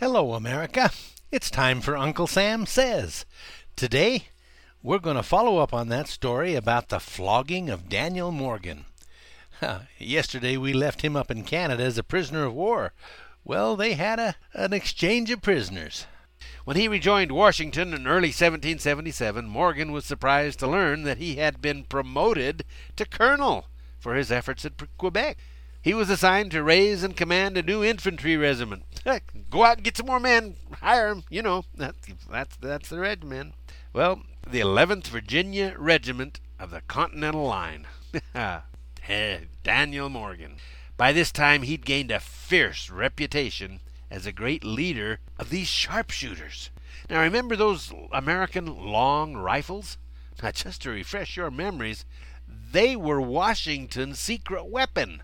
Hello, America. It's time for Uncle Sam Says. Today, we're going to follow up on that story about the flogging of Daniel Morgan. Yesterday, we left him up in Canada as a prisoner of war. Well, they had a, an exchange of prisoners. When he rejoined Washington in early 1777, Morgan was surprised to learn that he had been promoted to colonel for his efforts at Quebec. He was assigned to raise and command a new infantry regiment. Go out and get some more men, hire them. You know, that's that's that's the regiment. Well, the 11th Virginia Regiment of the Continental Line. Daniel Morgan. By this time, he'd gained a fierce reputation as a great leader of these sharpshooters. Now, remember those American long rifles? Now, just to refresh your memories, they were Washington's secret weapon.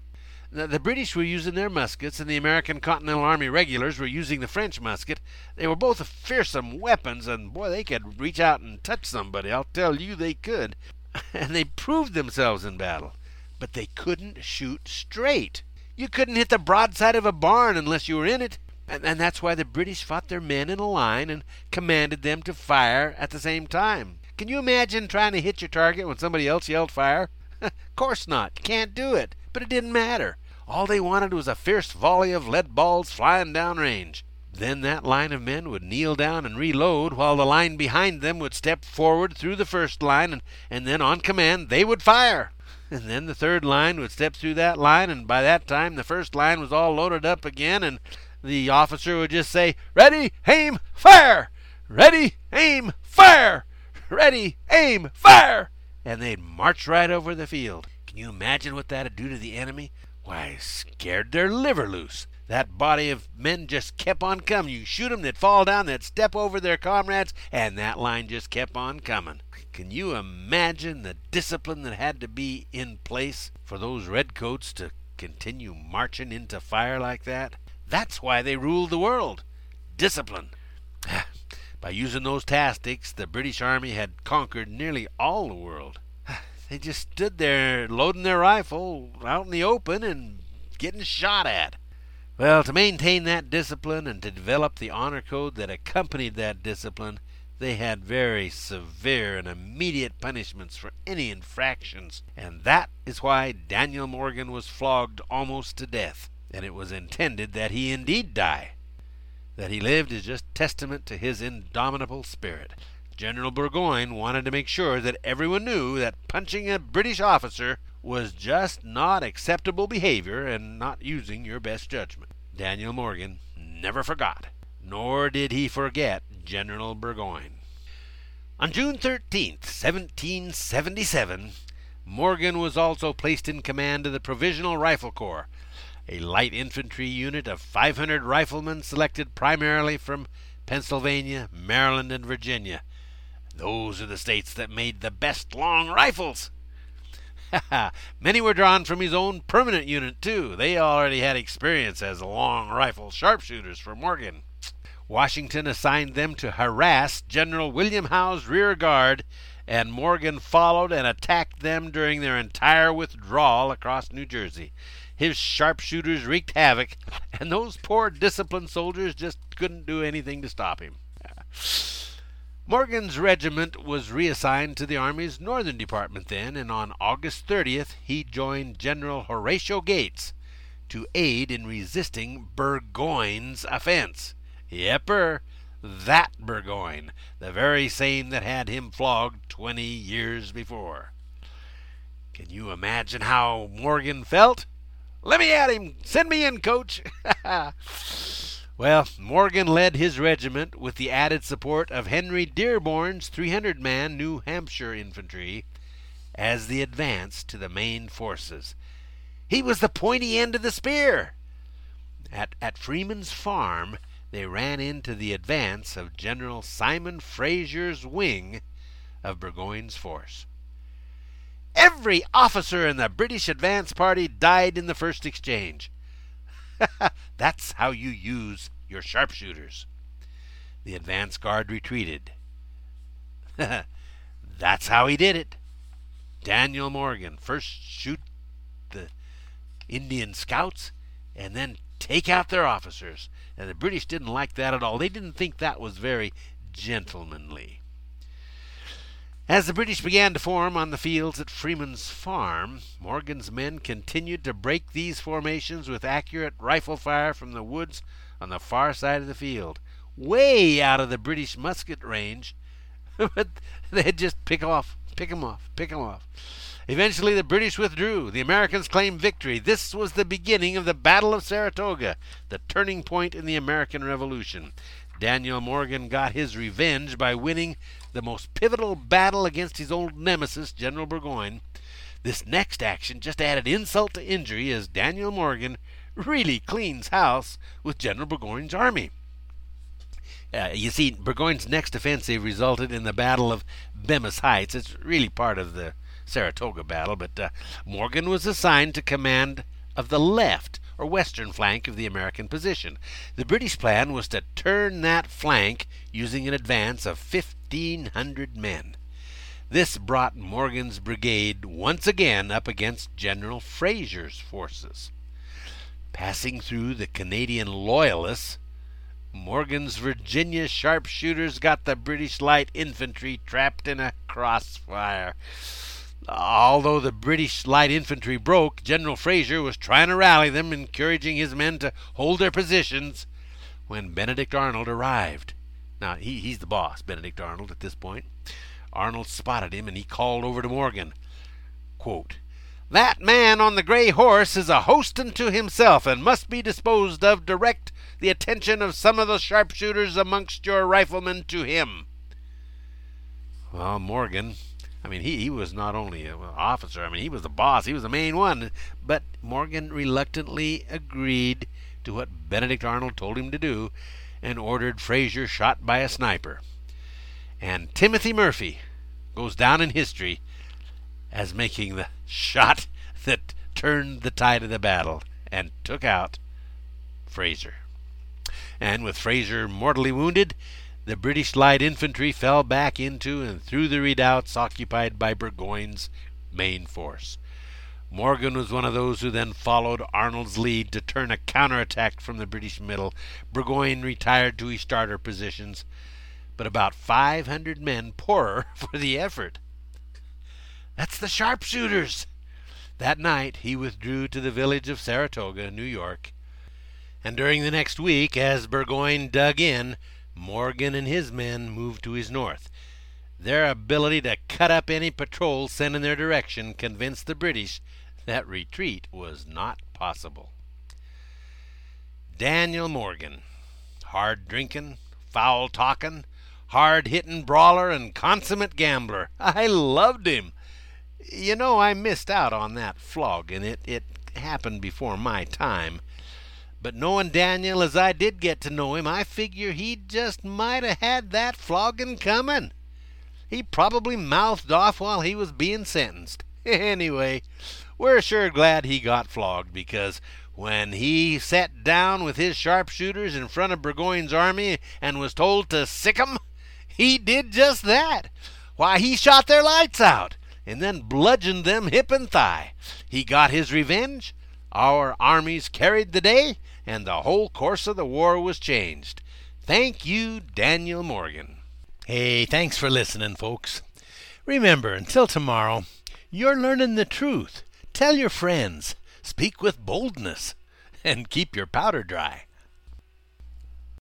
The British were using their muskets, and the American Continental Army regulars were using the French musket. They were both fearsome weapons, and boy, they could reach out and touch somebody. I'll tell you they could. And they proved themselves in battle. But they couldn't shoot straight. You couldn't hit the broadside of a barn unless you were in it. And, and that's why the British fought their men in a line and commanded them to fire at the same time. Can you imagine trying to hit your target when somebody else yelled fire? of course not. Can't do it. But it didn't matter. All they wanted was a fierce volley of lead balls flying down range. Then that line of men would kneel down and reload, while the line behind them would step forward through the first line, and, and then on command they would fire. And then the third line would step through that line, and by that time the first line was all loaded up again, and the officer would just say, Ready, aim, fire! Ready, aim, fire! Ready, aim, fire! And they'd march right over the field. Can you imagine what that'd do to the enemy? Why, scared their liver loose. That body of men just kept on coming. You shoot 'em, they'd fall down, they'd step over their comrades, and that line just kept on coming. Can you imagine the discipline that had to be in place for those redcoats to continue marching into fire like that? That's why they ruled the world. Discipline. By using those tactics, the British Army had conquered nearly all the world. They just stood there loading their rifle out in the open and getting shot at. Well, to maintain that discipline and to develop the honor code that accompanied that discipline, they had very severe and immediate punishments for any infractions, and that is why Daniel Morgan was flogged almost to death and it was intended that he indeed die. That he lived is just testament to his indomitable spirit. General Burgoyne wanted to make sure that everyone knew that punching a British officer was just not acceptable behavior and not using your best judgment. Daniel Morgan never forgot, nor did he forget General Burgoyne. On June 13, 1777, Morgan was also placed in command of the Provisional Rifle Corps, a light infantry unit of 500 riflemen selected primarily from Pennsylvania, Maryland, and Virginia. Those are the states that made the best long rifles. Many were drawn from his own permanent unit, too. They already had experience as long rifle sharpshooters for Morgan. Washington assigned them to harass General William Howe's rear guard, and Morgan followed and attacked them during their entire withdrawal across New Jersey. His sharpshooters wreaked havoc, and those poor disciplined soldiers just couldn't do anything to stop him. Morgan's regiment was reassigned to the Army's Northern Department then, and on August 30th he joined General Horatio Gates to aid in resisting Burgoyne's offense. Yepper, that Burgoyne, the very same that had him flogged twenty years before. Can you imagine how Morgan felt? Let me at him. Send me in, coach. well, Morgan led his regiment with the added support of Henry Dearborn's 300 man New Hampshire infantry as the advance to the main forces. He was the pointy end of the spear. At, at Freeman's farm, they ran into the advance of General Simon Fraser's wing of Burgoyne's force. Every officer in the British advance party died in the first exchange. That's how you use your sharpshooters. The advance guard retreated. That's how he did it. Daniel Morgan first shoot the Indian scouts and then take out their officers. And the British didn't like that at all. They didn't think that was very gentlemanly. As the British began to form on the fields at Freeman's Farm, Morgan's men continued to break these formations with accurate rifle fire from the woods on the far side of the field, way out of the British musket range. but they'd just pick off, pick 'em off, pick 'em off. Eventually, the British withdrew. The Americans claimed victory. This was the beginning of the Battle of Saratoga, the turning point in the American Revolution. Daniel Morgan got his revenge by winning the most pivotal battle against his old nemesis, General Burgoyne. This next action just added insult to injury as Daniel Morgan really cleans house with General Burgoyne's army. Uh, you see, Burgoyne's next offensive resulted in the Battle of Bemis Heights. It's really part of the Saratoga battle, but uh, Morgan was assigned to command of the left or western flank of the American position. The British plan was to turn that flank using an advance of 1,500 men. This brought Morgan's brigade once again up against General Fraser's forces. Passing through the Canadian Loyalists, Morgan's Virginia sharpshooters got the British light infantry trapped in a crossfire. Although the British light infantry broke, General Fraser was trying to rally them, encouraging his men to hold their positions when Benedict Arnold arrived. Now, he, he's the boss, Benedict Arnold, at this point. Arnold spotted him and he called over to Morgan. Quote, that man on the gray horse is a host unto himself, and must be disposed of. Direct the attention of some of the sharpshooters amongst your riflemen to him. Well, Morgan, I mean, he, he was not only an officer, I mean, he was the boss, he was the main one. But Morgan reluctantly agreed to what Benedict Arnold told him to do and ordered Fraser shot by a sniper. And Timothy Murphy goes down in history as making the shot that turned the tide of the battle and took out Fraser. And with Fraser mortally wounded, the British light infantry fell back into and through the redoubts occupied by Burgoyne's main force. Morgan was one of those who then followed Arnold's lead to turn a counterattack from the British middle. Burgoyne retired to his starter positions, but about 500 men poorer for the effort. That's the sharpshooters! That night he withdrew to the village of Saratoga, New York, and during the next week, as Burgoyne dug in, Morgan and his men moved to his north. Their ability to cut up any patrol sent in their direction convinced the British that retreat was not possible. Daniel Morgan, hard drinking, foul talking, hard hitting brawler, and consummate gambler. I loved him. You know, I missed out on that flogging. It, it happened before my time. But knowing Daniel as I did get to know him, I figure he just might have had that flogging coming. He probably mouthed off while he was being sentenced. Anyway, we're sure glad he got flogged because when he sat down with his sharpshooters in front of Burgoyne's army and was told to sick 'em, he did just that. Why, he shot their lights out and then bludgeoned them hip and thigh. He got his revenge. Our armies carried the day, and the whole course of the war was changed. Thank you, Daniel Morgan. Hey, thanks for listening, folks. Remember, until tomorrow, you're learning the truth. Tell your friends, speak with boldness, and keep your powder dry.